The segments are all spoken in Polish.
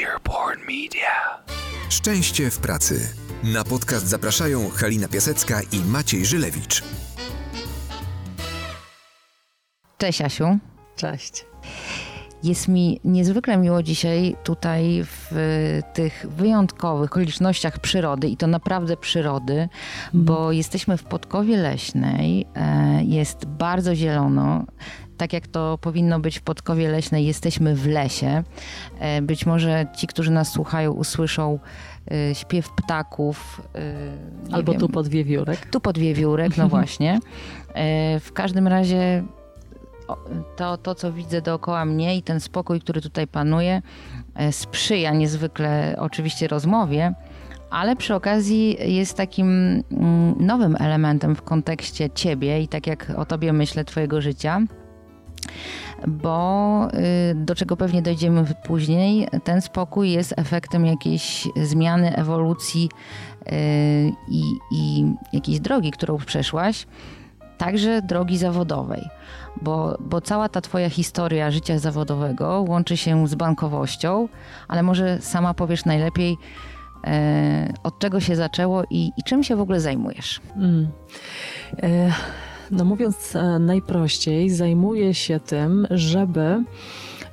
Earborn Media. Szczęście w pracy. Na podcast zapraszają Halina Piasecka i Maciej Żylewicz. Cześć Asiu. Cześć. Jest mi niezwykle miło dzisiaj tutaj w tych wyjątkowych okolicznościach przyrody i to naprawdę przyrody, mm. bo jesteśmy w Podkowie Leśnej, e, jest bardzo zielono. Tak jak to powinno być w Podkowie Leśnej, jesteśmy w lesie. E, być może ci, którzy nas słuchają, usłyszą e, śpiew ptaków. Albo wiem, tu pod wiewiórek. Tu pod wiewiórek, no właśnie. W każdym razie to, to, co widzę dookoła mnie i ten spokój, który tutaj panuje, e, sprzyja niezwykle oczywiście rozmowie, ale przy okazji jest takim mm, nowym elementem w kontekście ciebie i tak jak o tobie myślę, twojego życia. Bo y, do czego pewnie dojdziemy później, ten spokój jest efektem jakiejś zmiany, ewolucji y, i, i jakiejś drogi, którą przeszłaś, także drogi zawodowej bo, bo cała ta Twoja historia życia zawodowego łączy się z bankowością, ale może sama powiesz najlepiej, e, od czego się zaczęło i, i, czym się w ogóle zajmujesz? Mm. E, no mówiąc e, najprościej, zajmuję się tym, żeby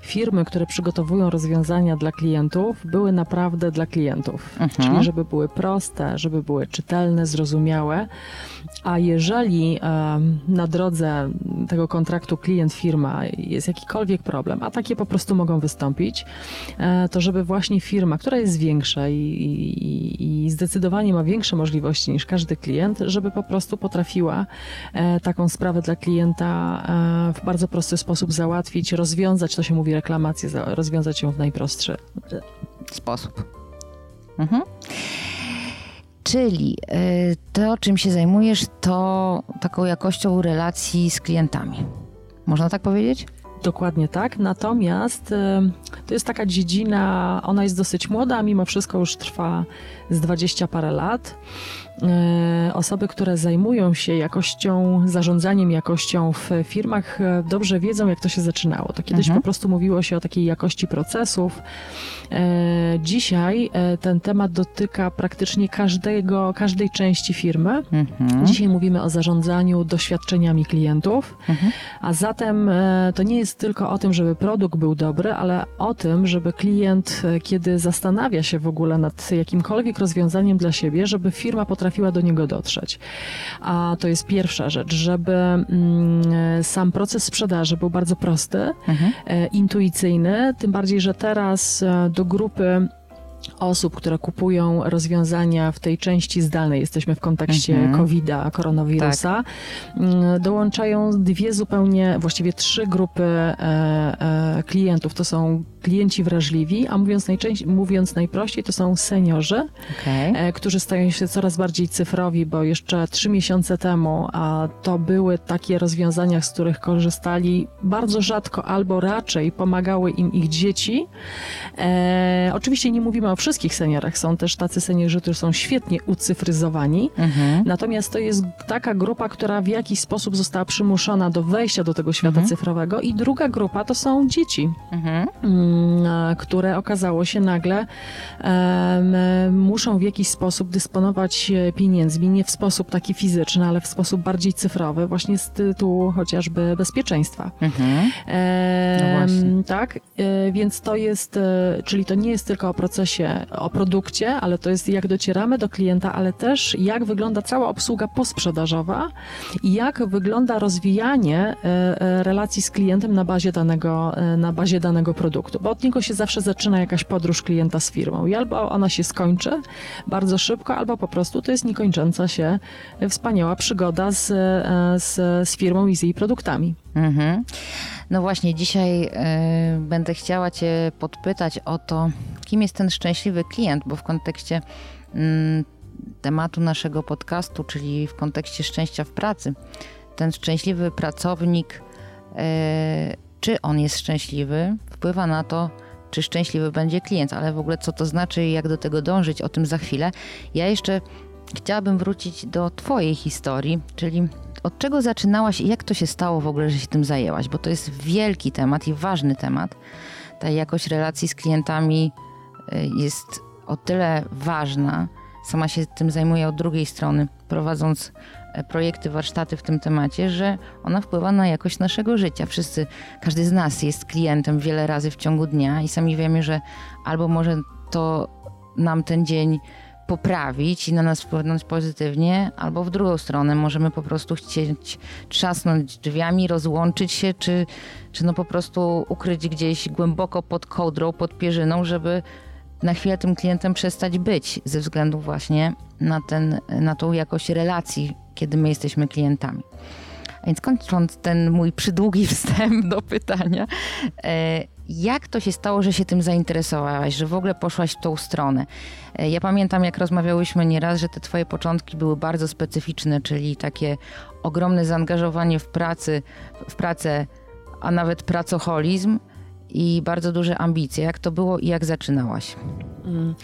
firmy, które przygotowują rozwiązania dla klientów, były naprawdę dla klientów. Mhm. Czyli żeby były proste, żeby były czytelne, zrozumiałe. A jeżeli na drodze tego kontraktu klient-firma jest jakikolwiek problem, a takie po prostu mogą wystąpić, e, to żeby właśnie firma, która jest większa i, i, i zdecydowanie ma większe możliwości niż każdy klient, żeby po prostu potrafiła e, taką sprawę dla klienta e, w bardzo prosty sposób załatwić, rozwiązać, to się mówi reklamację, rozwiązać ją w najprostszy sposób. Mhm. Czyli y, to, czym się zajmujesz, to taką jakością relacji z klientami. Można tak powiedzieć? Dokładnie tak. Natomiast y, to jest taka dziedzina, ona jest dosyć młoda, a mimo wszystko już trwa z 20 parę lat. E, osoby, które zajmują się jakością, zarządzaniem jakością w firmach, e, dobrze wiedzą, jak to się zaczynało. To kiedyś mhm. po prostu mówiło się o takiej jakości procesów. Dzisiaj ten temat dotyka praktycznie każdego, każdej części firmy. Mhm. Dzisiaj mówimy o zarządzaniu doświadczeniami klientów, mhm. a zatem to nie jest tylko o tym, żeby produkt był dobry, ale o tym, żeby klient, kiedy zastanawia się w ogóle nad jakimkolwiek rozwiązaniem dla siebie, żeby firma potrafiła do niego dotrzeć. A to jest pierwsza rzecz, żeby mm, sam proces sprzedaży był bardzo prosty, mhm. E, intuicyjny, tym bardziej, że teraz e, do grupy osób, które kupują rozwiązania w tej części zdalnej, jesteśmy w kontekście mhm. COVID-a, koronawirusa, tak. Mm, dołączają dwie zupełnie, właściwie trzy grupy e, e, klientów. To są klienci wrażliwi, a mówiąc, mówiąc najprościej, to są seniorzy, okay. e, którzy stają się coraz bardziej cyfrowi, bo jeszcze trzy miesiące temu a to były takie rozwiązania, z których korzystali bardzo rzadko albo raczej pomagały im ich dzieci. E, oczywiście nie mówimy o wszystkich seniorach. Są też tacy seniorzy, którzy są świetnie ucyfryzowani. Mhm. Natomiast to jest taka grupa, która w jakiś sposób została przymuszona do wejścia do tego świata mhm. cyfrowego. I druga grupa to są dzieci, mhm. Mm, które okazało się nagle muszą w jakiś sposób dysponować e, pieniędzmi, nie w sposób taki fizyczny, ale w sposób bardziej cyfrowy, właśnie z tytułu chociażby bezpieczeństwa. Mhm. no tak, e, więc to jest, e, czyli to nie jest tylko o procesie o produkcie, ale to jest jak docieramy do klienta, ale też jak wygląda cała obsługa posprzedażowa i jak wygląda rozwijanie relacji z klientem na bazie danego, na bazie danego produktu, bo od niego się zawsze zaczyna jakaś podróż klienta z firmą i albo ona się skończy bardzo szybko, albo po prostu to jest niekończąca się wspaniała przygoda z, z, z firmą i z jej produktami. Mhm. No właśnie, dzisiaj y, będę chciała Cię podpytać o to, kim jest ten szczęśliwy klient, bo w kontekście y, tematu naszego podcastu, czyli w kontekście szczęścia w pracy, ten szczęśliwy pracownik, y, czy on jest szczęśliwy, wpływa na to, czy szczęśliwy będzie klient, ale w ogóle co to znaczy i jak do tego dążyć, o tym za chwilę. Ja jeszcze chciałabym wrócić do Twojej historii, czyli od czego zaczynałaś i jak to się stało w ogóle, że się tym zajęłaś? Bo to jest wielki temat i ważny temat. Ta jakość relacji z klientami jest o tyle ważna, sama się tym zajmuję od drugiej strony, prowadząc projekty, warsztaty w tym temacie, że ona wpływa na jakość naszego życia. Wszyscy, każdy z nas jest klientem wiele razy w ciągu dnia i sami wiemy, że albo może to nam ten dzień poprawić i na nas wpłynąć pozytywnie, albo w drugą stronę możemy po prostu chcieć trzasnąć drzwiami, rozłączyć się, czy, czy no po prostu ukryć gdzieś głęboko pod kołdrą, pod pierzyną, żeby na chwilę tym klientem przestać być ze względu właśnie na, ten, na tą jakość relacji, kiedy my jesteśmy klientami. A więc kończąc ten mój przydługi wstęp do pytania, e, jak to się stało, że się tym zainteresowałaś, że w ogóle poszłaś w tą stronę? E, ja pamiętam, jak rozmawiałyśmy nieraz, że te twoje początki były bardzo specyficzne, czyli takie ogromne zaangażowanie w pracy, w pracę, a nawet pracoholizm i bardzo duże ambicje. Jak to było i jak zaczynałaś? Mm,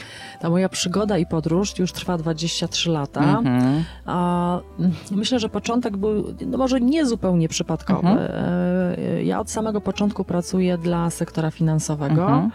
ta moja przygoda i podróż już trwa 23 lata. Mhm. A, mm, myślę, że początek był no może nie zupełnie przypadkowy. Mhm. E, Ja od samego początku pracuję dla sektora finansowego. Mhm.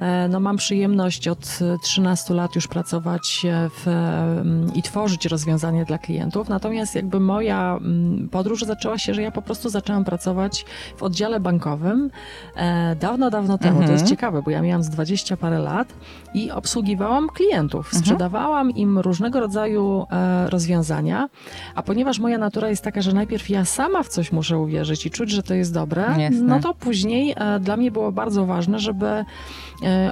E, No, mam przyjemność od 13 lat już pracować w, mm, i tworzyć rozwiązania dla klientów. Natomiast jakby moja mm, podróż zaczęła się, że ja po prostu zaczęłam pracować w oddziale bankowym e, dawno, dawno temu. To jest Mhm. ciekawe, bo ja miałam z 20 parę lat i obsługiwałam klientów. Mhm. Sprzedawałam im różnego rodzaju e, rozwiązania, a ponieważ moja natura jest taka, że najpierw ja sama w coś muszę uwierzyć i czuć, że to jest dobre, Jasne. no to później e, dla mnie było bardzo ważne, żeby e,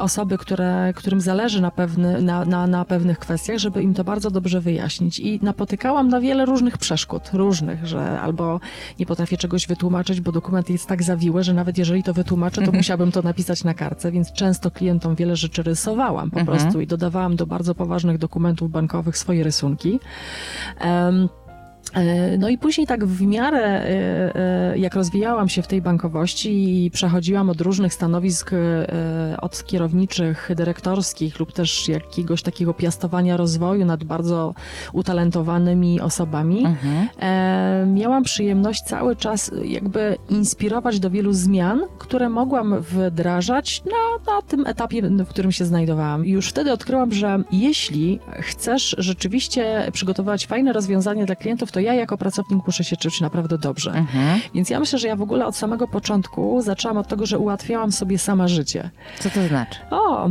osoby, które, którym zależy na, pewny, na, na, na pewnych kwestiach, żeby im to bardzo dobrze wyjaśnić. I napotykałam na wiele różnych przeszkód, różnych, że albo nie potrafię czegoś wytłumaczyć, bo dokument jest tak zawiły, że nawet jeżeli to wytłumaczę, to musiałabym to napisać na kartce, więc często klientom wiele rzeczy rysowałam po Mhm. prostu i dodawałam do bardzo poważnych dokumentów bankowych swoje rysunki. E, No i później tak w miarę, e, e, jak rozwijałam się w tej bankowości i przechodziłam od różnych stanowisk, e, od kierowniczych, dyrektorskich lub też jakiegoś takiego piastowania rozwoju nad bardzo utalentowanymi osobami, Mhm. e, miałam przyjemność cały czas jakby inspirować do wielu zmian, które mogłam wdrażać na, na tym etapie, w którym się znajdowałam. I już wtedy odkryłam, że jeśli chcesz rzeczywiście przygotować fajne rozwiązanie dla klientów, to ja jako pracownik muszę się czuć naprawdę dobrze. Mhm. Więc ja myślę, że ja w ogóle od samego początku zaczęłam od tego, że ułatwiałam sobie sama życie. Co to znaczy? O,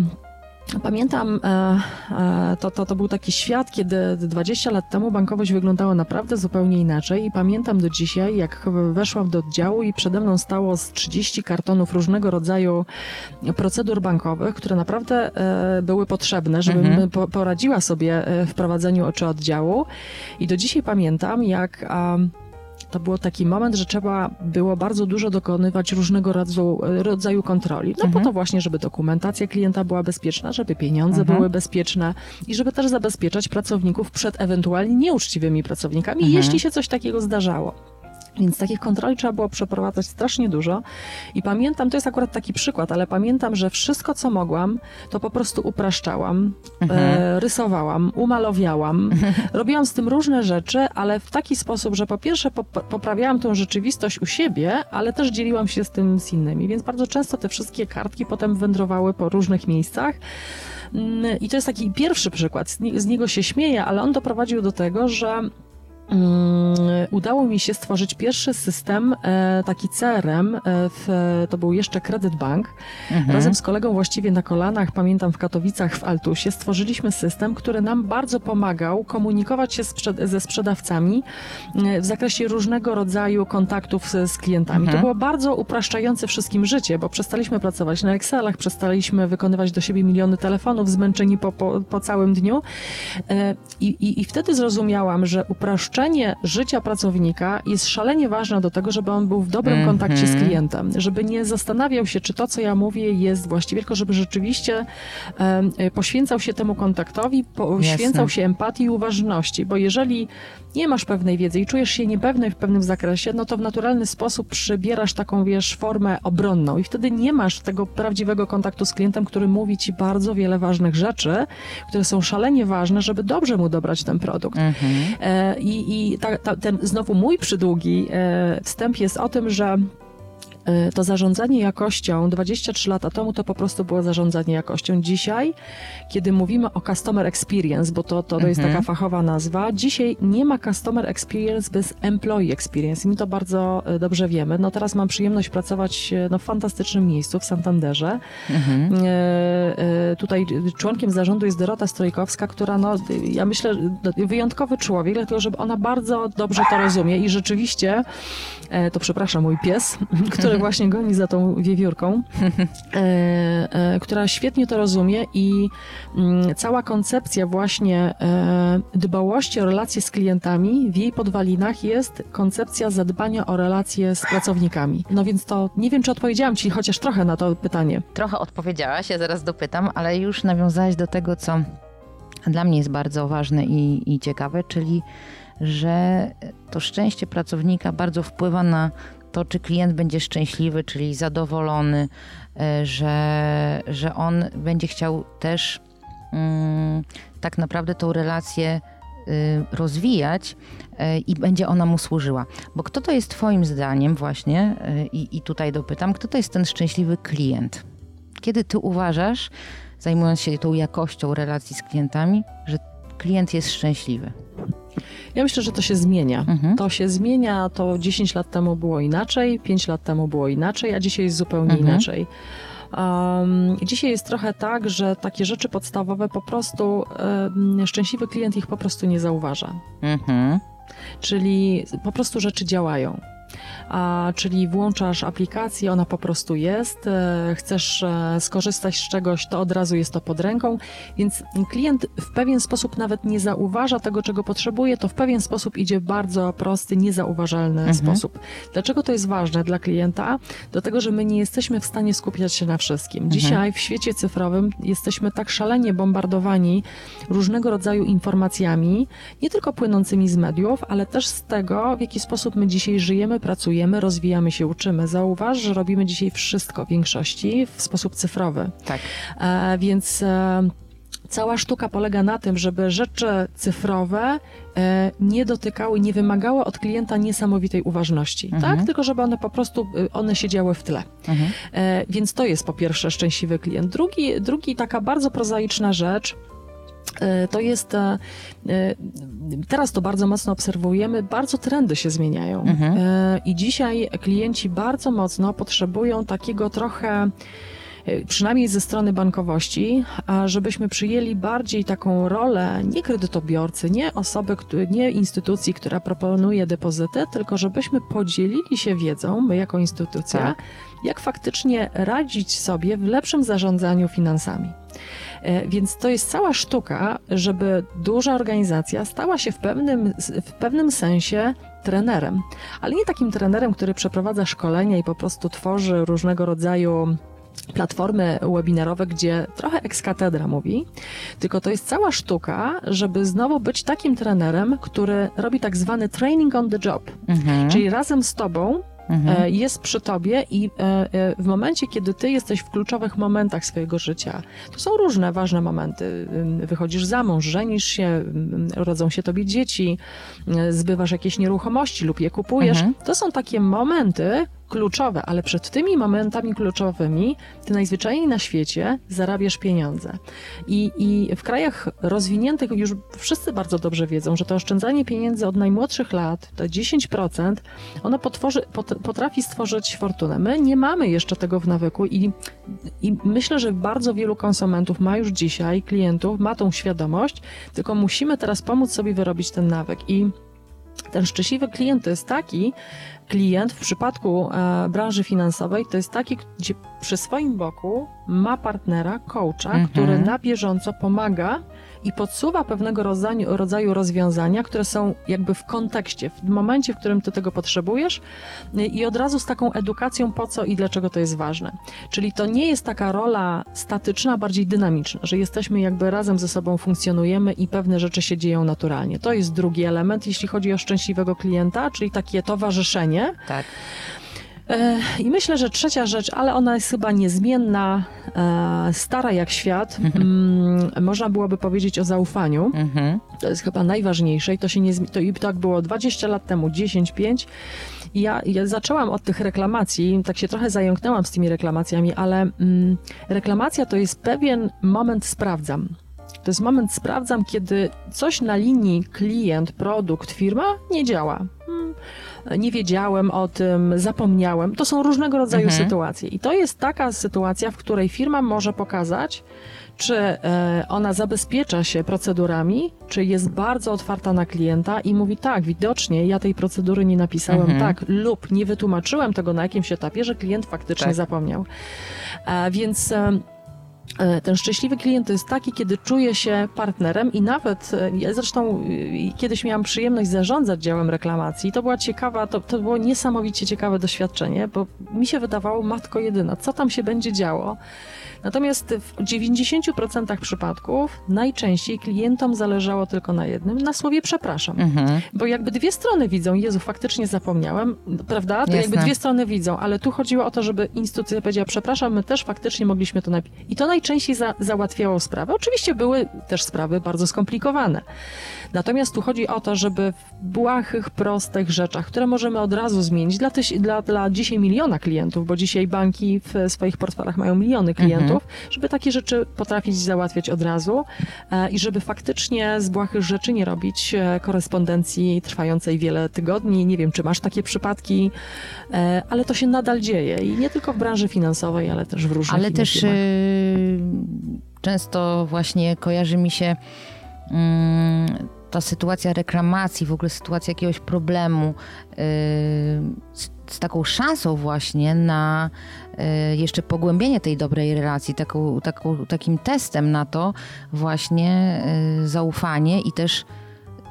pamiętam, e, e, to, to, to był taki świat, kiedy 20 lat temu bankowość wyglądała naprawdę zupełnie inaczej i pamiętam do dzisiaj, jak weszłam do oddziału i przede mną stało z 30 kartonów różnego rodzaju procedur bankowych, które naprawdę e, były potrzebne, żebym Mhm. po, poradziła sobie w prowadzeniu oczy oddziału i do dzisiaj pamiętam, jak... to był taki moment, że trzeba było bardzo dużo dokonywać różnego rodzaju, rodzaju kontroli. No Mhm. po to właśnie, żeby dokumentacja klienta była bezpieczna, żeby pieniądze Mhm. były bezpieczne i żeby też zabezpieczać pracowników przed ewentualnie nieuczciwymi pracownikami, Mhm. jeśli się coś takiego zdarzało. Więc takich kontroli trzeba było przeprowadzać strasznie dużo. I pamiętam, to jest akurat taki przykład, ale pamiętam, że wszystko, co mogłam, to po prostu upraszczałam, Mhm. e, rysowałam, umalowiałam. Robiłam z tym różne rzeczy, ale w taki sposób, że po pierwsze pop- poprawiałam tą rzeczywistość u siebie, ale też dzieliłam się z tym z innymi. Więc bardzo często te wszystkie kartki potem wędrowały po różnych miejscach. Mm, I to jest taki pierwszy przykład. Z, nie, z niego się śmieję, ale on doprowadził do tego, że Udało mi się stworzyć pierwszy system, e, taki CRM, e, w, to był jeszcze Credit Bank. Mhm. Razem z kolegą właściwie na kolanach, pamiętam w Katowicach, w Altusie, stworzyliśmy system, który nam bardzo pomagał komunikować się ze sprzedawcami e, w zakresie różnego rodzaju kontaktów z, z klientami. Mhm. To było bardzo upraszczające wszystkim życie, bo przestaliśmy pracować na Excelach, przestaliśmy wykonywać do siebie miliony telefonów, zmęczeni po, po, po całym dniu. I, i, I wtedy zrozumiałam, że upraszczenie życia pracownika jest szalenie ważne do tego, żeby on był w dobrym Mhm. kontakcie z klientem, żeby nie zastanawiał się, czy to, co ja mówię, jest właściwe, tylko żeby rzeczywiście e, poświęcał się temu kontaktowi, poświęcał Jasne. się empatii i uważności, bo jeżeli nie masz pewnej wiedzy i czujesz się niepewny w pewnym zakresie, no to w naturalny sposób przybierasz taką, wiesz, formę obronną i wtedy nie masz tego prawdziwego kontaktu z klientem, który mówi ci bardzo wiele ważnych rzeczy, które są szalenie ważne, żeby dobrze mu dobrać ten produkt. Mhm. E, I, i ta, ta, ten znowu mój przydługi e, wstęp jest o tym, że to zarządzanie jakością 23 lata temu to po prostu było zarządzanie jakością. Dzisiaj, kiedy mówimy o customer experience, bo to, to, to jest Mhm. taka fachowa nazwa, dzisiaj nie ma customer experience bez employee experience. I my to bardzo y, dobrze wiemy. No teraz mam przyjemność pracować y, no, w fantastycznym miejscu, w Santanderze. Mhm. E, e, Tutaj członkiem zarządu jest Dorota Strojkowska, która, no, ja myślę, wyjątkowy człowiek, dlatego że ona bardzo dobrze to rozumie i rzeczywiście, e, to przepraszam, mój pies, który właśnie goni za tą wiewiórką, e, e, która świetnie to rozumie i mm, cała koncepcja właśnie e, dbałości o relacje z klientami w jej podwalinach jest koncepcja zadbania o relacje z pracownikami. No więc to nie wiem, czy odpowiedziałam Ci chociaż trochę na to pytanie. Trochę odpowiedziałaś, ja zaraz dopytam, ale już nawiązałaś do tego, co dla mnie jest bardzo ważne i, i ciekawe, czyli że to szczęście pracownika bardzo wpływa na to, czy klient będzie szczęśliwy, czyli zadowolony, e, że, że on będzie chciał też mm, tak naprawdę tą relację y, rozwijać y, i będzie ona mu służyła. Bo kto to jest Twoim zdaniem, właśnie, y, i, i tutaj dopytam, kto to jest ten szczęśliwy klient? Kiedy Ty uważasz, zajmując się tą jakością relacji z klientami, że klient jest szczęśliwy? Ja myślę, że to się zmienia. Mhm. To się zmienia, to 10 lat temu było inaczej, 5 lat temu było inaczej, a dzisiaj jest zupełnie Mhm. inaczej. Um, dzisiaj jest trochę tak, że takie rzeczy podstawowe po prostu um, szczęśliwy klient ich po prostu nie zauważa. Mhm. Czyli po prostu rzeczy działają. A, czyli włączasz aplikację, ona po prostu jest, e, chcesz e, skorzystać z czegoś, to od razu jest to pod ręką, więc klient w pewien sposób nawet nie zauważa tego, czego potrzebuje, to w pewien sposób idzie w bardzo prosty, niezauważalny Mhm. sposób. Dlaczego to jest ważne dla klienta? Dlatego, że my nie jesteśmy w stanie skupiać się na wszystkim. Mhm. Dzisiaj w świecie cyfrowym jesteśmy tak szalenie bombardowani różnego rodzaju informacjami, nie tylko płynącymi z mediów, ale też z tego, w jaki sposób my dzisiaj żyjemy, pracujemy, rozwijamy się, uczymy. Zauważ, że robimy dzisiaj wszystko w większości w sposób cyfrowy. Tak. E, więc e, cała sztuka polega na tym, żeby rzeczy cyfrowe e, nie dotykały, nie wymagały od klienta niesamowitej uważności, Mhm. tak? Tylko żeby one po prostu, y, one siedziały w tle. Mhm. E, więc to jest po pierwsze szczęśliwy klient. Drugi, drugi taka bardzo prozaiczna rzecz, e, to jest, e, e, teraz to bardzo mocno obserwujemy, bardzo trendy się zmieniają. Mhm. E, I dzisiaj klienci bardzo mocno potrzebują takiego trochę e, przynajmniej ze strony bankowości, żebyśmy przyjęli bardziej taką rolę nie kredytobiorcy, nie osoby, nie instytucji, która proponuje depozyty, tylko żebyśmy podzielili się wiedzą, my jako instytucja, Tak. jak faktycznie radzić sobie w lepszym zarządzaniu finansami. E, Więc to jest cała sztuka, żeby duża organizacja stała się w pewnym, w pewnym sensie trenerem, ale nie takim trenerem, który przeprowadza szkolenia i po prostu tworzy różnego rodzaju platformy webinarowe, gdzie trochę ex katedra mówi, tylko to jest cała sztuka, żeby znowu być takim trenerem, który robi tak zwany training on the job, Mhm. czyli razem z tobą Mhm. e, jest przy tobie i e, e, w momencie, kiedy ty jesteś w kluczowych momentach swojego życia, to są różne ważne momenty. Wychodzisz za mąż, żenisz się, rodzą się tobie dzieci, zbywasz jakieś nieruchomości lub je kupujesz. Mhm. To są takie momenty kluczowe, ale przed tymi momentami kluczowymi ty najzwyczajniej na świecie zarabiasz pieniądze. I, I w krajach rozwiniętych już wszyscy bardzo dobrze wiedzą, że to oszczędzanie pieniędzy od najmłodszych lat, to 10%, ono potworzy, pot, potrafi stworzyć fortunę. My nie mamy jeszcze tego w nawyku i, i myślę, że bardzo wielu konsumentów ma już dzisiaj, klientów, ma tą świadomość, tylko musimy teraz pomóc sobie wyrobić ten nawyk. I ten szczęśliwy klient to jest taki klient w przypadku e, branży finansowej, to jest taki, gdzie przy swoim boku ma partnera, coacha, Mhm. który na bieżąco pomaga i podsuwa pewnego rodzaju, rodzaju rozwiązania, które są jakby w kontekście, w momencie, w którym ty tego potrzebujesz i od razu z taką edukacją po co i dlaczego to jest ważne. Czyli to nie jest taka rola statyczna, bardziej dynamiczna, że jesteśmy jakby razem ze sobą funkcjonujemy i pewne rzeczy się dzieją naturalnie. To jest drugi element, jeśli chodzi o szczęśliwego klienta, czyli takie towarzyszenie. Tak. E, I myślę, że trzecia rzecz, ale ona jest chyba niezmienna, e, stara jak świat. Mm, Można byłoby powiedzieć o zaufaniu. Mhm. To jest chyba najważniejsze i to się nie to i tak było 20 lat temu, 10, 5. I ja, ja zaczęłam od tych reklamacji, tak się trochę zająknęłam z tymi reklamacjami, ale mm, reklamacja to jest pewien moment sprawdzam. To jest moment sprawdzam, kiedy coś na linii klient, produkt, firma nie działa. Mm, Nie wiedziałem o tym, zapomniałem. To są różnego rodzaju Mhm. sytuacje. I to jest taka sytuacja, w której firma może pokazać, czy e, ona zabezpiecza się procedurami, czy jest bardzo otwarta na klienta i mówi tak, widocznie ja tej procedury nie napisałem Mhm. tak, lub nie wytłumaczyłem tego na jakimś etapie, że klient faktycznie Tak. zapomniał. E, więc ten szczęśliwy klient to jest taki, kiedy czuje się partnerem i nawet, e, ja zresztą e, kiedyś miałam przyjemność zarządzać działem reklamacji, to była ciekawa, to, to było niesamowicie ciekawe doświadczenie, bo mi się wydawało, matko jedyna, co tam się będzie działo. Natomiast w 90% przypadków najczęściej klientom zależało tylko na jednym, na słowie przepraszam. Mhm. Bo jakby dwie strony widzą, Jezu, faktycznie zapomniałem, prawda? To Jasne. jakby dwie strony widzą, ale tu chodziło o to, żeby instytucja powiedziała, przepraszam, my też faktycznie mogliśmy to napisać. I to najczęściej za, załatwiało sprawę. Oczywiście były też sprawy bardzo skomplikowane. Natomiast tu chodzi o to, żeby w błahych, prostych rzeczach, które możemy od razu zmienić dla, tyś, dla, dla dzisiaj miliona klientów, bo dzisiaj banki w swoich portfelach mają miliony klientów, żeby takie rzeczy potrafić załatwiać od razu e, i żeby faktycznie z błahych rzeczy nie robić e, korespondencji trwającej wiele tygodni. Nie wiem, czy masz takie przypadki, e, ale to się nadal dzieje i nie tylko w branży finansowej, ale też w różnych Ale też firmach. y, często właśnie kojarzy mi się mm, ta sytuacja reklamacji, w ogóle sytuacja jakiegoś problemu y, z, z taką szansą właśnie na y, jeszcze pogłębienie tej dobrej relacji, taką, taką, takim testem na to właśnie y, zaufanie i też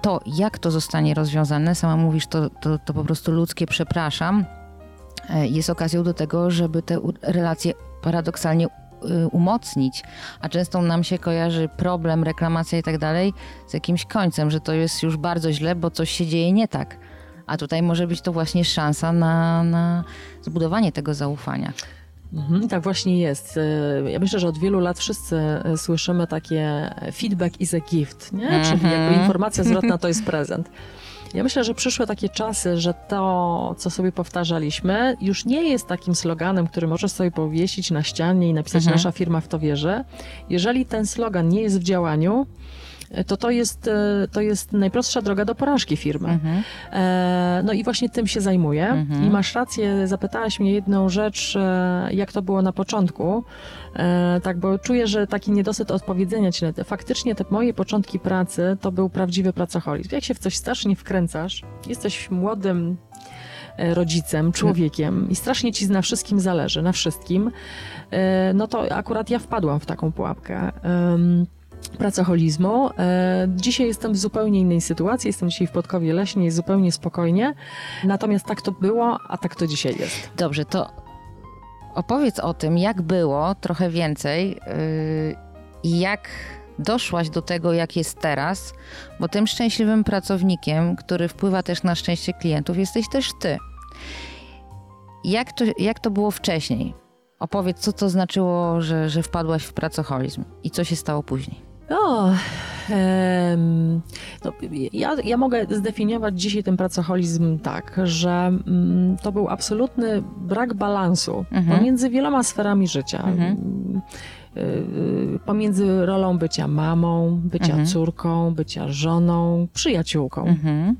to, jak to zostanie rozwiązane, sama mówisz, to, to, to po prostu ludzkie przepraszam, jest okazją do tego, żeby te relacje paradoksalnie umocnić, a często nam się kojarzy problem, reklamacja i tak dalej z jakimś końcem, że to jest już bardzo źle, bo coś się dzieje nie tak. A tutaj może być to właśnie szansa na, na zbudowanie tego zaufania. Mhm, tak właśnie jest. E, Ja myślę, że od wielu lat wszyscy e, słyszymy takie feedback is a gift, nie? czyli Mhm. jakby informacja zwrotna to jest prezent. Ja myślę, że przyszły takie czasy, że to, co sobie powtarzaliśmy, już nie jest takim sloganem, który możesz sobie powiesić na ścianie i napisać Mhm. nasza firma w to wierzy. Jeżeli ten slogan nie jest w działaniu, to to jest, e, to jest najprostsza droga do porażki firmy. Mhm. E, No i właśnie tym się zajmuję. Mhm. I masz rację, zapytałaś mnie jedną rzecz, e, jak to było na początku. Tak, bo czuję, że taki niedosyt odpowiedzenia ci na te. Faktycznie te moje początki pracy to był prawdziwy pracoholizm. Jak się w coś strasznie wkręcasz, jesteś młodym rodzicem, człowiekiem i strasznie ci na wszystkim zależy, na wszystkim, no to akurat ja wpadłam w taką pułapkę. Pracoholizmu. E, Dzisiaj jestem w zupełnie innej sytuacji, jestem dzisiaj w Podkowie Leśnej, jest zupełnie spokojnie. Natomiast tak to było, a tak to dzisiaj jest. Dobrze, to opowiedz o tym, jak było, trochę więcej yy, i jak doszłaś do tego, jak jest teraz, bo tym szczęśliwym pracownikiem, który wpływa też na szczęście klientów, jesteś też ty. Jak to, jak to było wcześniej? Opowiedz, co to znaczyło, że, że wpadłaś w pracoholizm i co się stało później. O, em, no, ja, ja mogę zdefiniować dzisiaj ten pracoholizm tak, że mm, to był absolutny brak balansu Mhm. pomiędzy wieloma sferami życia. Mhm. Mm, y, y, Pomiędzy rolą bycia mamą, bycia Mhm. córką, bycia żoną, przyjaciółką. Mhm.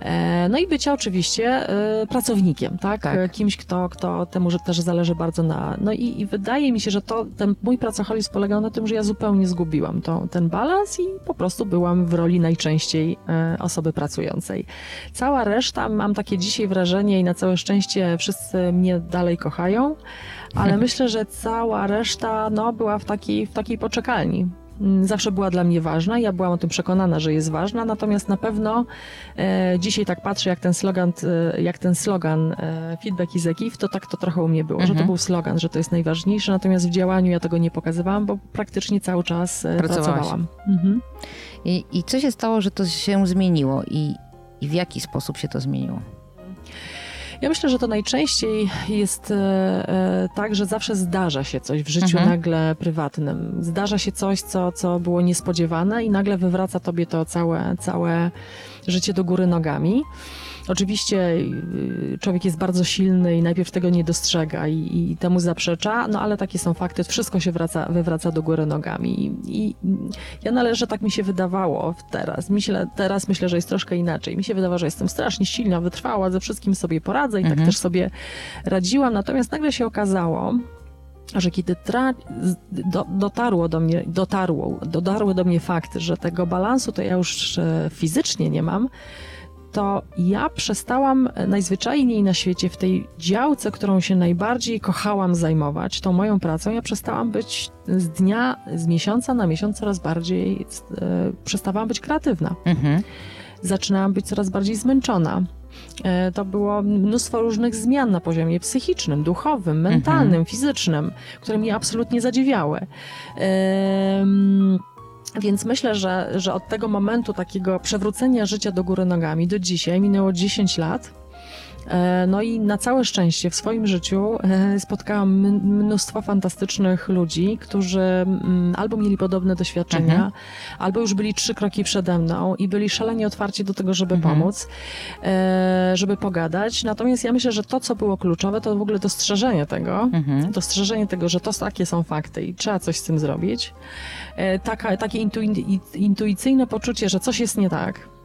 E, No i bycia oczywiście e, pracownikiem, tak? Tak. Kimś, kto, kto temu że też zależy bardzo na... No i, i wydaje mi się, że to, ten mój pracoholizm polegał na tym, że ja zupełnie zgubiłam to, ten balans i po prostu byłam w roli najczęściej e, osoby pracującej. Cała reszta, mam takie dzisiaj wrażenie i na całe szczęście wszyscy mnie dalej kochają, ale myślę, że cała reszta no, była w takiej, w takiej poczekalni. Mm, Zawsze była dla mnie ważna, ja byłam o tym przekonana, że jest ważna, natomiast na pewno e, dzisiaj tak patrzę, jak ten slogan, e, jak ten slogan e, feedback is a gift, to tak to trochę u mnie było, że to Mhm. był slogan, że to jest najważniejsze, natomiast w działaniu ja tego nie pokazywałam, bo praktycznie cały czas e, pracowałam. Mhm. I, I co się stało, że to się zmieniło i, i w jaki sposób się to zmieniło? Ja myślę, że to najczęściej jest e, e, tak, że zawsze zdarza się coś w życiu mhm. nagle prywatnym. Zdarza się coś, co, co było niespodziewane i nagle wywraca tobie to całe, całe życie do góry nogami. Oczywiście y, człowiek jest bardzo silny i najpierw tego nie dostrzega i, i temu zaprzecza, no ale takie są fakty, wszystko się wraca, wywraca do góry nogami. I, I, ja należę, tak mi się wydawało teraz. Myślę, teraz myślę, że jest troszkę inaczej. Mi się wydawało, że jestem strasznie silna, wytrwała, ze wszystkim sobie poradzę i tak mhm. tak też sobie radziłam. Natomiast nagle się okazało, że kiedy tra- do, dotarło do mnie, dotarło, dotarły do mnie fakty, że tego balansu to ja już e, fizycznie nie mam, to ja przestałam najzwyczajniej na świecie w tej działce, którą się najbardziej kochałam zajmować, tą moją pracą, ja przestałam być z dnia, z miesiąca na miesiąc coraz bardziej, e, przestawałam być kreatywna. Mhm. Zaczynałam być coraz bardziej zmęczona. E, to było mnóstwo różnych zmian na poziomie psychicznym, duchowym, mentalnym, mhm. fizycznym, które mnie absolutnie zadziwiały. E, więc myślę, że, że od tego momentu takiego przewrócenia życia do góry nogami do dzisiaj minęło 10 lat. E, no i na całe szczęście w swoim życiu e, spotkałam mnóstwo fantastycznych ludzi, którzy mm, albo mieli podobne doświadczenia, mhm. albo już byli trzy kroki przede mną i byli szalenie otwarci do tego, żeby mhm. pomóc, e, żeby pogadać. Natomiast ja myślę, że to, co było kluczowe, to w ogóle dostrzeżenie tego, mhm. dostrzeżenie tego, że to takie są fakty i trzeba coś z tym zrobić. Taka, takie intuicyjne poczucie, że coś jest nie tak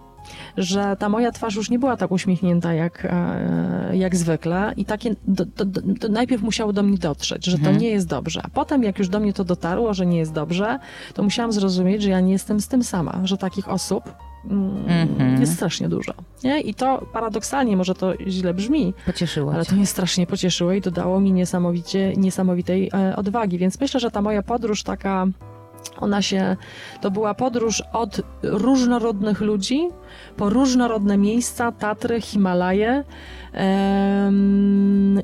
że ta moja twarz już nie była tak uśmiechnięta jak, e, jak zwykle i takie do, do, do, najpierw musiało do mnie dotrzeć, że mhm. to nie jest dobrze. A potem jak już do mnie to dotarło, że nie jest dobrze, to musiałam zrozumieć, że ja nie jestem z tym sama, że takich osób mm, mhm. jest strasznie dużo. Nie? I to paradoksalnie, może to źle brzmi, Pocieszyło ale to mnie strasznie pocieszyło i dodało mi niesamowicie, niesamowitej e, odwagi. Więc myślę, że ta moja podróż taka ona się, to była podróż od różnorodnych ludzi po różnorodne miejsca, Tatry, Himalaje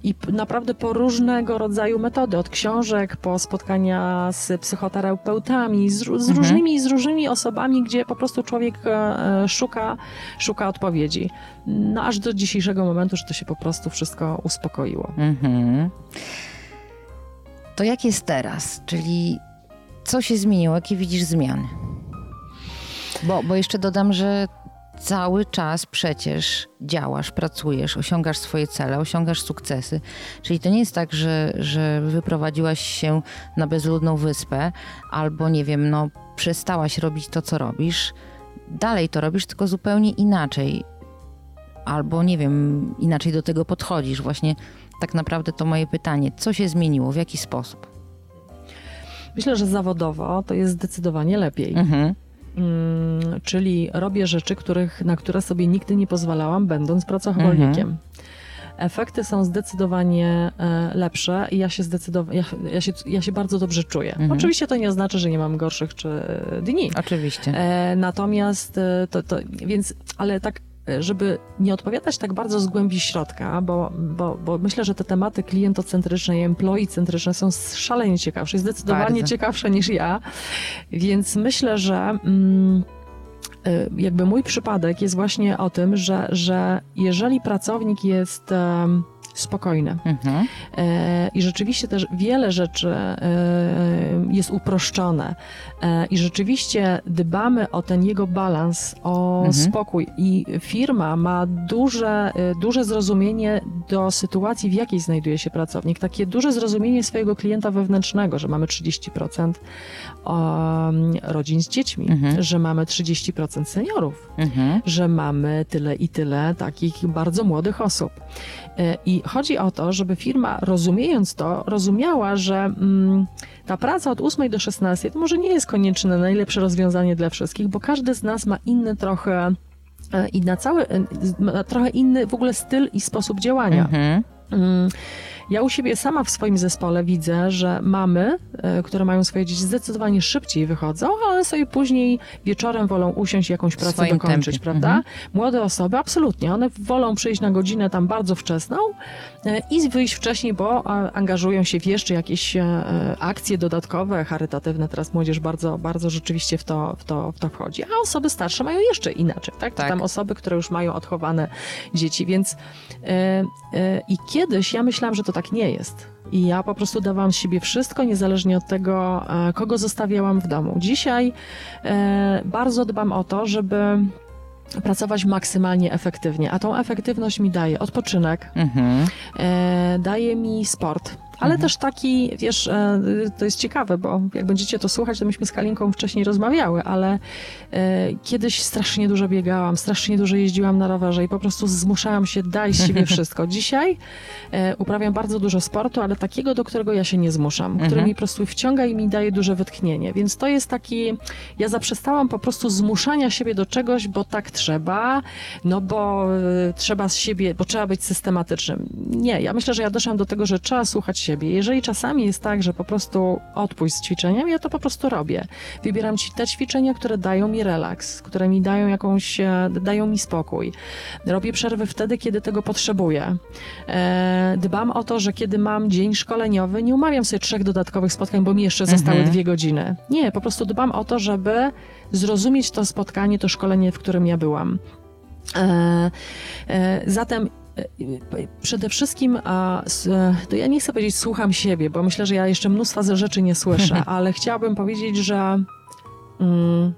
i naprawdę po różnego rodzaju metody, od książek po spotkania z psychoterapeutami, z, z mhm. różnymi, z różnymi osobami, gdzie po prostu człowiek e, szuka, szuka odpowiedzi. No aż do dzisiejszego momentu, że to się po prostu wszystko uspokoiło. Mhm. To jak jest teraz? Czyli co się zmieniło? Jakie widzisz zmiany? Bo, bo jeszcze dodam, że cały czas przecież działasz, pracujesz, osiągasz swoje cele, osiągasz sukcesy. Czyli to nie jest tak, że, że wyprowadziłaś się na bezludną wyspę albo nie wiem, no przestałaś robić to, co robisz. Dalej to robisz, tylko zupełnie inaczej. Albo nie wiem, inaczej do tego podchodzisz. Właśnie tak naprawdę to moje pytanie. Co się zmieniło? W jaki sposób? Myślę, że zawodowo to jest zdecydowanie lepiej. Mhm. Mm, czyli robię rzeczy, których, na które sobie nigdy nie pozwalałam, będąc pracocholikiem. Mhm. Efekty są zdecydowanie e, lepsze i ja się zdecydowanie, ja, ja, się, ja się bardzo dobrze czuję. Mhm. Oczywiście to nie oznacza, że nie mam gorszych czy dni. Oczywiście. E, natomiast e, to, to, więc, ale tak żeby nie odpowiadać tak bardzo z głębi środka, bo, bo, bo myślę, że te tematy klientocentryczne i employee-centryczne są szalenie ciekawsze, zdecydowanie bardzo. ciekawsze niż ja, więc myślę, że mm, y, jakby mój przypadek jest właśnie o tym, że, że jeżeli pracownik jest spokojne. Mhm. E, I rzeczywiście też wiele rzeczy e, jest uproszczone. E, I rzeczywiście dbamy o ten jego balans, o mhm. spokój. I firma ma duże, duże zrozumienie do sytuacji, w jakiej znajduje się pracownik. Takie duże zrozumienie swojego klienta wewnętrznego, że mamy 30% rodzin z dziećmi, mhm. że mamy 30% seniorów, mhm. że mamy tyle i tyle takich bardzo młodych osób. I chodzi o to, żeby firma, rozumiejąc to, rozumiała, że mm, ta praca od 8 do 16 to może nie jest koniecznie najlepsze rozwiązanie dla wszystkich, bo każdy z nas ma inny trochę e, i na cały, e, trochę inny w ogóle styl i sposób działania. Mhm. Ja u siebie sama w swoim zespole widzę, że mamy, e, które mają swoje dzieci, zdecydowanie szybciej wychodzą, ale sobie później wieczorem wolą usiąść i jakąś pracę swoim dokończyć, tempie. prawda? Mhm. Młode osoby, absolutnie, one wolą przyjść na godzinę tam bardzo wczesną i wyjść wcześniej, bo e, angażują się w jeszcze jakieś e, akcje dodatkowe, charytatywne. Teraz młodzież bardzo, bardzo rzeczywiście w to, w to, w to wchodzi. A osoby starsze mają jeszcze inaczej, tak? Tak. Tam osoby, które już mają odchowane dzieci, więc e, e, i kiedyś ja myślałam, że to tak nie jest. I ja po prostu dawałam z siebie wszystko, niezależnie od tego, e, kogo zostawiałam w domu. Dzisiaj e, bardzo dbam o to, żeby pracować maksymalnie efektywnie, a tą efektywność mi daje odpoczynek, Mhm. e, daje mi sport. Ale Mhm. też taki, wiesz, e, to jest ciekawe, bo jak będziecie to słuchać, to myśmy z Kalinką wcześniej rozmawiały, ale e, kiedyś strasznie dużo biegałam, strasznie dużo jeździłam na rowerze i po prostu zmuszałam się, daj z siebie wszystko. Dzisiaj e, uprawiam bardzo dużo sportu, ale takiego, do którego ja się nie zmuszam, który Mhm. mi po prostu wciąga i mi daje duże wytchnienie. Więc to jest taki, ja zaprzestałam po prostu zmuszania siebie do czegoś, bo tak trzeba, no bo trzeba z siebie, bo trzeba być systematycznym. Nie, ja myślę, że ja doszłam do tego, że trzeba słuchać siebie. Jeżeli czasami jest tak, że po prostu odpuść z ćwiczeniem, ja to po prostu robię. Wybieram ci te ćwiczenia, które dają mi relaks, które mi dają jakąś, e, dają mi spokój. Robię przerwy wtedy, kiedy tego potrzebuję. E, dbam o to, że kiedy mam dzień szkoleniowy, nie umawiam sobie trzech dodatkowych spotkań, bo mi jeszcze zostały Mhm. dwie godziny. Nie, po prostu dbam o to, żeby zrozumieć to spotkanie, to szkolenie, w którym ja byłam. E, zatem przede wszystkim, a, e, to ja nie chcę powiedzieć słucham siebie, bo myślę, że ja jeszcze mnóstwa ze rzeczy nie słyszę, ale chciałabym powiedzieć, że mm,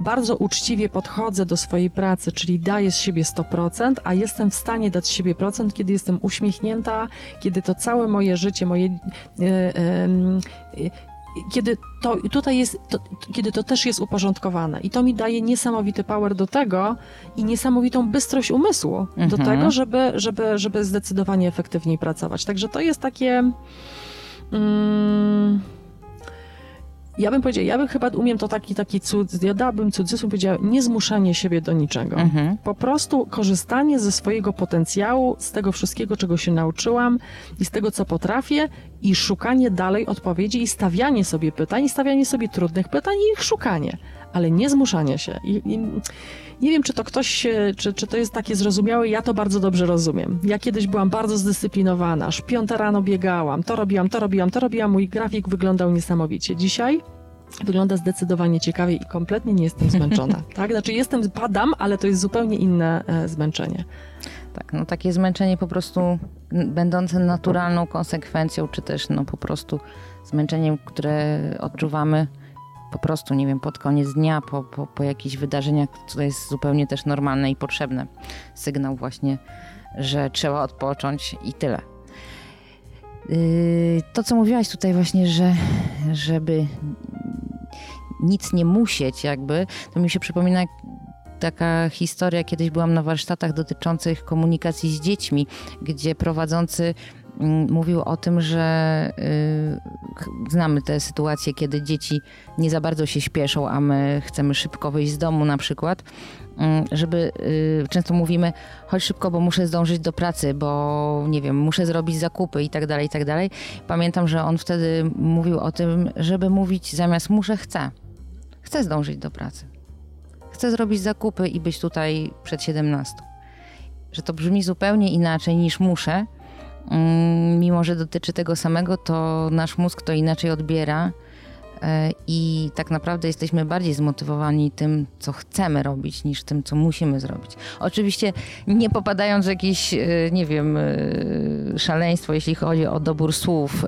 bardzo uczciwie podchodzę do swojej pracy, czyli daję z siebie 100%, a jestem w stanie dać z siebie procent, kiedy jestem uśmiechnięta, kiedy to całe moje życie, moje. E, em, e, kiedy to tutaj jest, to, kiedy to też jest uporządkowane i to mi daje niesamowity power do tego i niesamowitą bystrość umysłu do Mhm. tego, żeby, żeby, żeby zdecydowanie efektywniej pracować. Także to jest takie. Mm, ja bym powiedziała, ja bym chyba umiem to taki, taki cud, ja dałabym cudzysłów, powiedziała, nie zmuszanie siebie do niczego. Mhm. Po prostu korzystanie ze swojego potencjału, z tego wszystkiego, czego się nauczyłam i z tego, co potrafię i szukanie dalej odpowiedzi i stawianie sobie pytań, i stawianie sobie trudnych pytań i ich szukanie, ale nie zmuszanie się. I, i, nie wiem, czy to ktoś, czy, czy to jest takie zrozumiałe, ja to bardzo dobrze rozumiem. Ja kiedyś byłam bardzo zdyscyplinowana, aż piąta rano biegałam, to robiłam, to robiłam, to robiłam, mój grafik wyglądał niesamowicie. Dzisiaj wygląda zdecydowanie ciekawiej i kompletnie nie jestem zmęczona. tak? Znaczy jestem, padam, ale to jest zupełnie inne e, zmęczenie. Tak, no takie zmęczenie po prostu będące naturalną konsekwencją, czy też no po prostu zmęczeniem, które odczuwamy po prostu, nie wiem, pod koniec dnia, po, po, po jakichś wydarzeniach, co jest zupełnie też normalne i potrzebne. Sygnał właśnie, że trzeba odpocząć i tyle. Yy, To, co mówiłaś tutaj właśnie, że żeby nic nie musieć jakby, to mi się przypomina taka historia, kiedyś byłam na warsztatach dotyczących komunikacji z dziećmi, gdzie prowadzący mm, mówił o tym, że y, znamy te sytuacje, kiedy dzieci nie za bardzo się śpieszą, a my chcemy szybko wyjść z domu na przykład, mm, żeby y, często mówimy chodź szybko, bo muszę zdążyć do pracy, bo nie wiem, muszę zrobić zakupy i tak dalej, i tak dalej. Pamiętam, że on wtedy mówił o tym, żeby mówić zamiast muszę, chcę. Chcę zdążyć do pracy chcę zrobić zakupy i być tutaj przed 17. Że to brzmi zupełnie inaczej niż muszę, mm, mimo że dotyczy tego samego, to nasz mózg to inaczej odbiera e, i tak naprawdę jesteśmy bardziej zmotywowani tym, co chcemy robić, niż tym, co musimy zrobić. Oczywiście nie popadając w jakieś, e, nie wiem, e, szaleństwo, jeśli chodzi o dobór słów,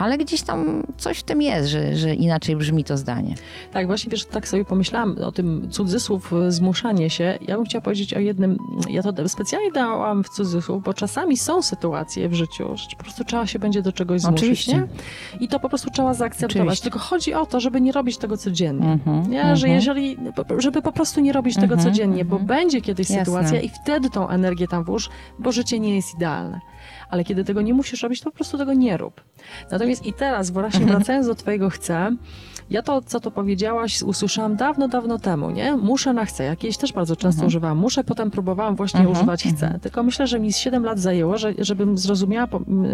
ale gdzieś tam coś w tym jest, że, że inaczej brzmi to zdanie. Tak, właśnie wiesz, tak sobie pomyślałam o tym cudzysłów e, zmuszanie się. Ja bym chciała powiedzieć o jednym, ja to specjalnie dałam w cudzysłów, bo czasami są sytuacje w życiu, że po prostu trzeba się będzie do czegoś zmusić, Oczywiście. nie? I to po prostu trzeba zaakceptować. Oczywiście. Tylko chodzi o to, żeby nie robić tego codziennie. Mhm, Nie, mhm. że jeżeli, żeby po prostu nie robić tego Mhm, codziennie, bo mhm. będzie kiedyś Jasne. sytuacja i wtedy tą energię tam włóż, bo życie nie jest idealne. Ale kiedy tego nie musisz robić, to po prostu tego nie rób. Natomiast i teraz, właśnie wracając do twojego chcę, ja to, co to powiedziałaś, usłyszałam dawno, dawno temu, nie? Muszę na chcę. Ja kiedyś też bardzo często Mhm. używałam muszę, potem próbowałam właśnie Mhm, używać chcę. mhm. Tylko myślę, że mi z 7 lat zajęło, że, żebym zrozumiała po, m, e,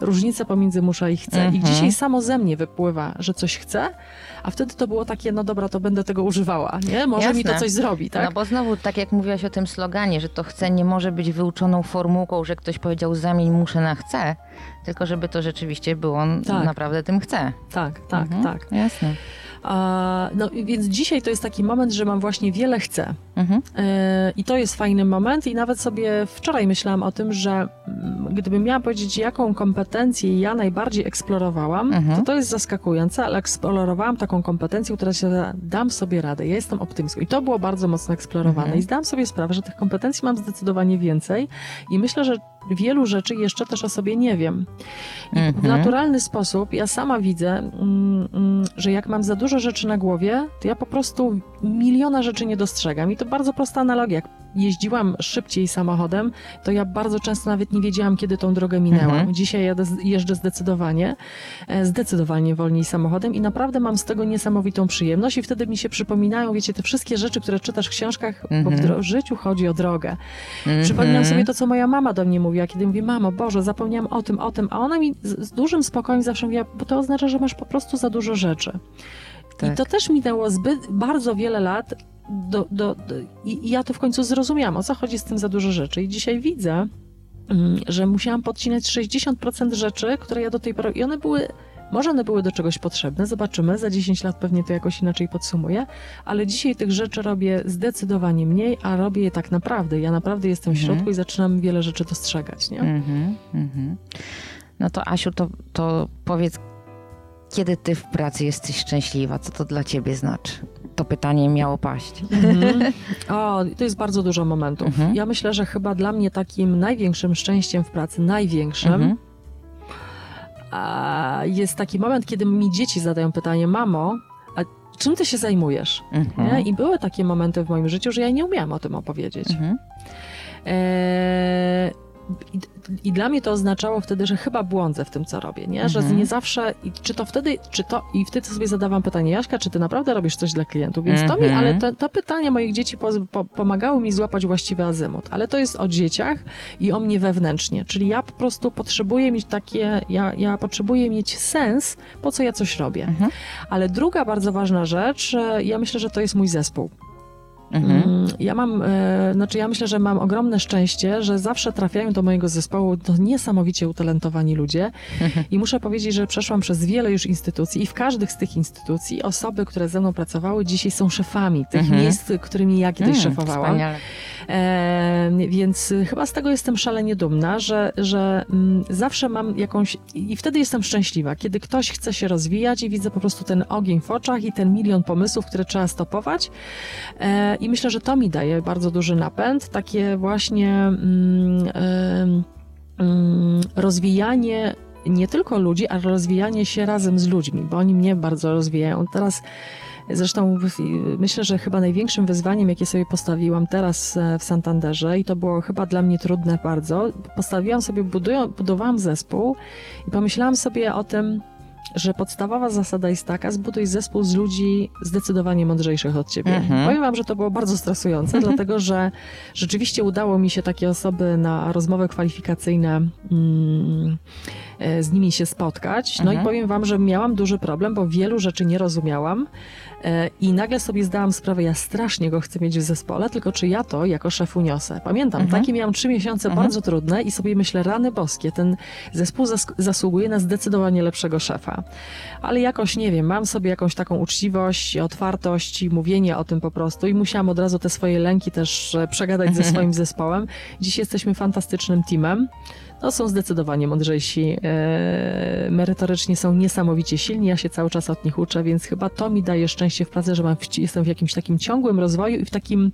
różnicę pomiędzy muszę i chcę. I Mhm. dzisiaj samo ze mnie wypływa, że coś chcę, a wtedy to było takie, no dobra, to będę tego używała, nie? Może mi to Jasne. coś zrobi, tak? No bo znowu, tak jak mówiłaś o tym sloganie, że to chce nie może być wyuczoną formułką, że ktoś powiedział zamień muszę na chcę, tylko żeby to rzeczywiście było Tak. naprawdę tym chce. Tak, tak, Mhm. tak. Jasne. A, no więc dzisiaj to jest taki moment, że mam właśnie wiele chcę. Mhm. E, I to jest fajny moment i nawet sobie wczoraj myślałam o tym, że mm, gdybym miała powiedzieć, jaką kompetencję ja najbardziej eksplorowałam, Mhm. to to jest zaskakujące, ale eksplorowałam taką kompetencję, która się dam sobie radę, ja jestem optymistką. I to było bardzo mocno eksplorowane Mhm. i zdałam sobie sprawę, że tych kompetencji mam zdecydowanie więcej i myślę, że wielu rzeczy jeszcze też o sobie nie wiem. I w Mhm. naturalny sposób ja sama widzę, mm, mm, że jak mam za dużo rzeczy na głowie, to ja po prostu miliona rzeczy nie dostrzegam. I to bardzo prosta analogia. Jak jeździłam szybciej samochodem, to ja bardzo często nawet nie wiedziałam, kiedy tą drogę minęłam. Mhm. Dzisiaj jadę, jeżdżę zdecydowanie, e, zdecydowanie wolniej samochodem i naprawdę mam z tego niesamowitą przyjemność i wtedy mi się przypominają, wiecie, te wszystkie rzeczy, które czytasz w książkach, bo w Mhm. dro- życiu chodzi o drogę. Mhm. Przypominam sobie to, co moja mama do mnie mówiła, kiedy mówi, mamo, Boże, zapomniałam o tym, o tym, a ona mi z, z dużym spokojem zawsze mówiła, bo to oznacza, że masz po prostu za dużo rzeczy. I Tak. to też minęło zbyt, bardzo wiele lat do, do, do, i, ja to w końcu zrozumiałam, o co chodzi z tym za dużo rzeczy. I dzisiaj widzę, mm, że musiałam podcinać 60% rzeczy, które ja do tej pory, i one były może one były do czegoś potrzebne, zobaczymy. Za 10 lat pewnie to jakoś inaczej podsumuję, ale dzisiaj tych rzeczy robię zdecydowanie mniej, a robię je tak naprawdę. Ja naprawdę jestem w Mhm. środku i zaczynam wiele rzeczy dostrzegać, nie? Mhm, mhm. No to Asiu, to, to powiedz, kiedy ty w pracy jesteś szczęśliwa? Co to dla ciebie znaczy? To pytanie miało paść. Mhm. O, to jest bardzo dużo momentów. Mhm. Ja myślę, że chyba dla mnie takim największym szczęściem w pracy, największym, Mhm. jest taki moment, kiedy mi dzieci zadają pytanie, mamo, a czym ty się zajmujesz? Mhm. I były takie momenty w moim życiu, że ja nie umiałam o tym opowiedzieć. Eee, i, dla mnie to oznaczało wtedy, że chyba błądzę w tym, co robię, nie? Że Mhm. nie zawsze, i czy to wtedy, czy to, i wtedy sobie zadawałam pytanie, Jaśka, czy ty naprawdę robisz coś dla klientów? Więc to mi, Mhm. ale te, te pytania moich dzieci po, po, pomagały mi złapać właściwy azymut, ale to jest o dzieciach i o mnie wewnętrznie, czyli ja po prostu potrzebuję mieć takie, ja, ja potrzebuję mieć sens, po co ja coś robię. Mhm. Ale druga bardzo ważna rzecz, ja myślę, że to jest mój zespół. Mhm. Mm, Ja mam, e, znaczy ja myślę, że mam ogromne szczęście, że zawsze trafiają do mojego zespołu to niesamowicie utalentowani ludzie i muszę powiedzieć, że przeszłam przez wiele już instytucji i w każdych z tych instytucji osoby, które ze mną pracowały dzisiaj są szefami tych Mhm. miejsc, którymi ja kiedyś Mm, szefowałam. E, więc chyba z tego jestem szalenie dumna, że, że mm, zawsze mam jakąś. I wtedy jestem szczęśliwa, kiedy ktoś chce się rozwijać i widzę po prostu ten ogień w oczach i ten milion pomysłów, które trzeba stopować. E, I myślę, że to mi daje bardzo duży napęd, takie właśnie mm, mm, rozwijanie nie tylko ludzi, ale rozwijanie się razem z ludźmi, bo oni mnie bardzo rozwijają. Teraz Zresztą myślę, że chyba największym wyzwaniem, jakie sobie postawiłam teraz e, w Santanderze, i to było chyba dla mnie trudne bardzo, postawiłam sobie, budują, budowałam zespół i pomyślałam sobie o tym, że podstawowa zasada jest taka, zbuduj zespół z ludzi zdecydowanie mądrzejszych od ciebie. Mhm. Powiem wam, że to było bardzo stresujące, dlatego że rzeczywiście udało mi się takie osoby na rozmowy kwalifikacyjne mm, z nimi się spotkać. No Mhm. i powiem wam, że miałam duży problem, bo wielu rzeczy nie rozumiałam e, i nagle sobie zdałam sprawę, ja strasznie go chcę mieć w zespole, tylko czy ja to jako szef uniosę. Pamiętam, Mhm. takie miałam trzy miesiące Mhm. bardzo trudne i sobie myślę, rany boskie, ten zespół zas- zasługuje na zdecydowanie lepszego szefa. Ale jakoś, nie wiem, mam sobie jakąś taką uczciwość, otwartość i mówienie o tym po prostu i musiałam od razu te swoje lęki też e, przegadać ze swoim zespołem. Dziś jesteśmy fantastycznym teamem. No, są zdecydowanie mądrzejsi, e, merytorycznie są niesamowicie silni, ja się cały czas od nich uczę, więc chyba to mi daje szczęście w pracy, że mam jestem w jakimś takim ciągłym rozwoju i w takim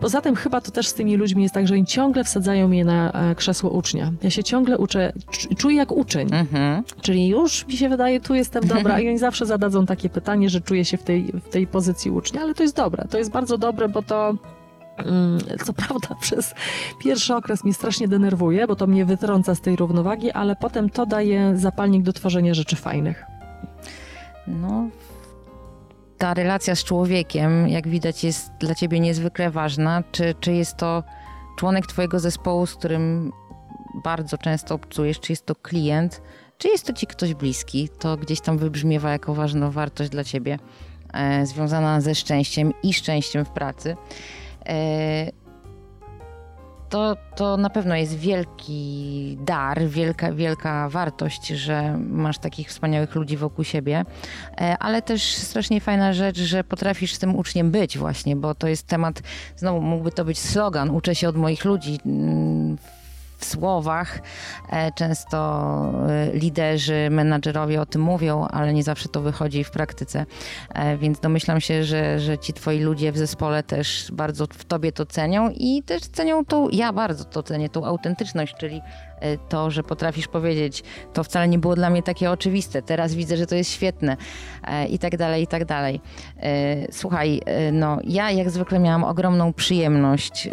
Poza tym chyba to też z tymi ludźmi jest tak, że oni ciągle wsadzają mnie na e, krzesło ucznia. Ja się ciągle uczę, cz- czuję jak uczeń. Mhm. Czyli już mi się wydaje, tu jestem dobra i oni zawsze zadadzą takie pytanie, że czuję się w tej, w tej pozycji ucznia, ale to jest dobre. To jest bardzo dobre, bo to co prawda przez pierwszy okres mnie strasznie denerwuje, bo to mnie wytrąca z tej równowagi, ale potem to daje zapalnik do tworzenia rzeczy fajnych. No, ta relacja z człowiekiem, jak widać, jest dla ciebie niezwykle ważna. Czy, czy jest to członek twojego zespołu, z którym bardzo często obcujesz, czy jest to klient, czy jest to ci ktoś bliski? To gdzieś tam wybrzmiewa jako ważna wartość dla ciebie, e, związana ze szczęściem i szczęściem w pracy. E, to, to na pewno jest wielki dar, wielka, wielka wartość, że masz takich wspaniałych ludzi wokół siebie, e, ale też strasznie fajna rzecz, że potrafisz z tym uczniem być właśnie, bo to jest temat, znowu mógłby to być slogan, uczę się od moich ludzi mm, w słowach. E, często e, liderzy, menadżerowie o tym mówią, ale nie zawsze to wychodzi w praktyce. E, więc domyślam się, że, że ci twoi ludzie w zespole też bardzo w tobie to cenią i też cenią tą, ja bardzo to cenię, tą autentyczność, czyli to, że potrafisz powiedzieć, to wcale nie było dla mnie takie oczywiste, teraz widzę, że to jest świetne i tak dalej, i tak dalej. Słuchaj, no ja jak zwykle miałam ogromną przyjemność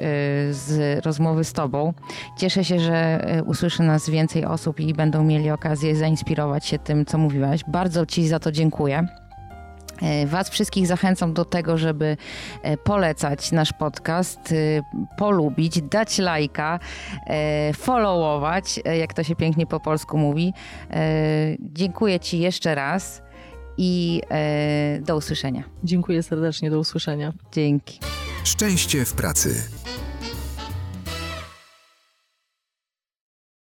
z rozmowy z tobą. Cieszę się, że e, usłyszy nas więcej osób i będą mieli okazję zainspirować się tym, co mówiłaś. Bardzo Ci za to dziękuję. E, was wszystkich zachęcam do tego, żeby e, polecać nasz podcast, polubić, dać lajka, followować, jak to się pięknie po polsku mówi. Dziękuję Ci jeszcze raz i do usłyszenia. Dziękuję serdecznie, do usłyszenia. Dzięki. Szczęście w pracy.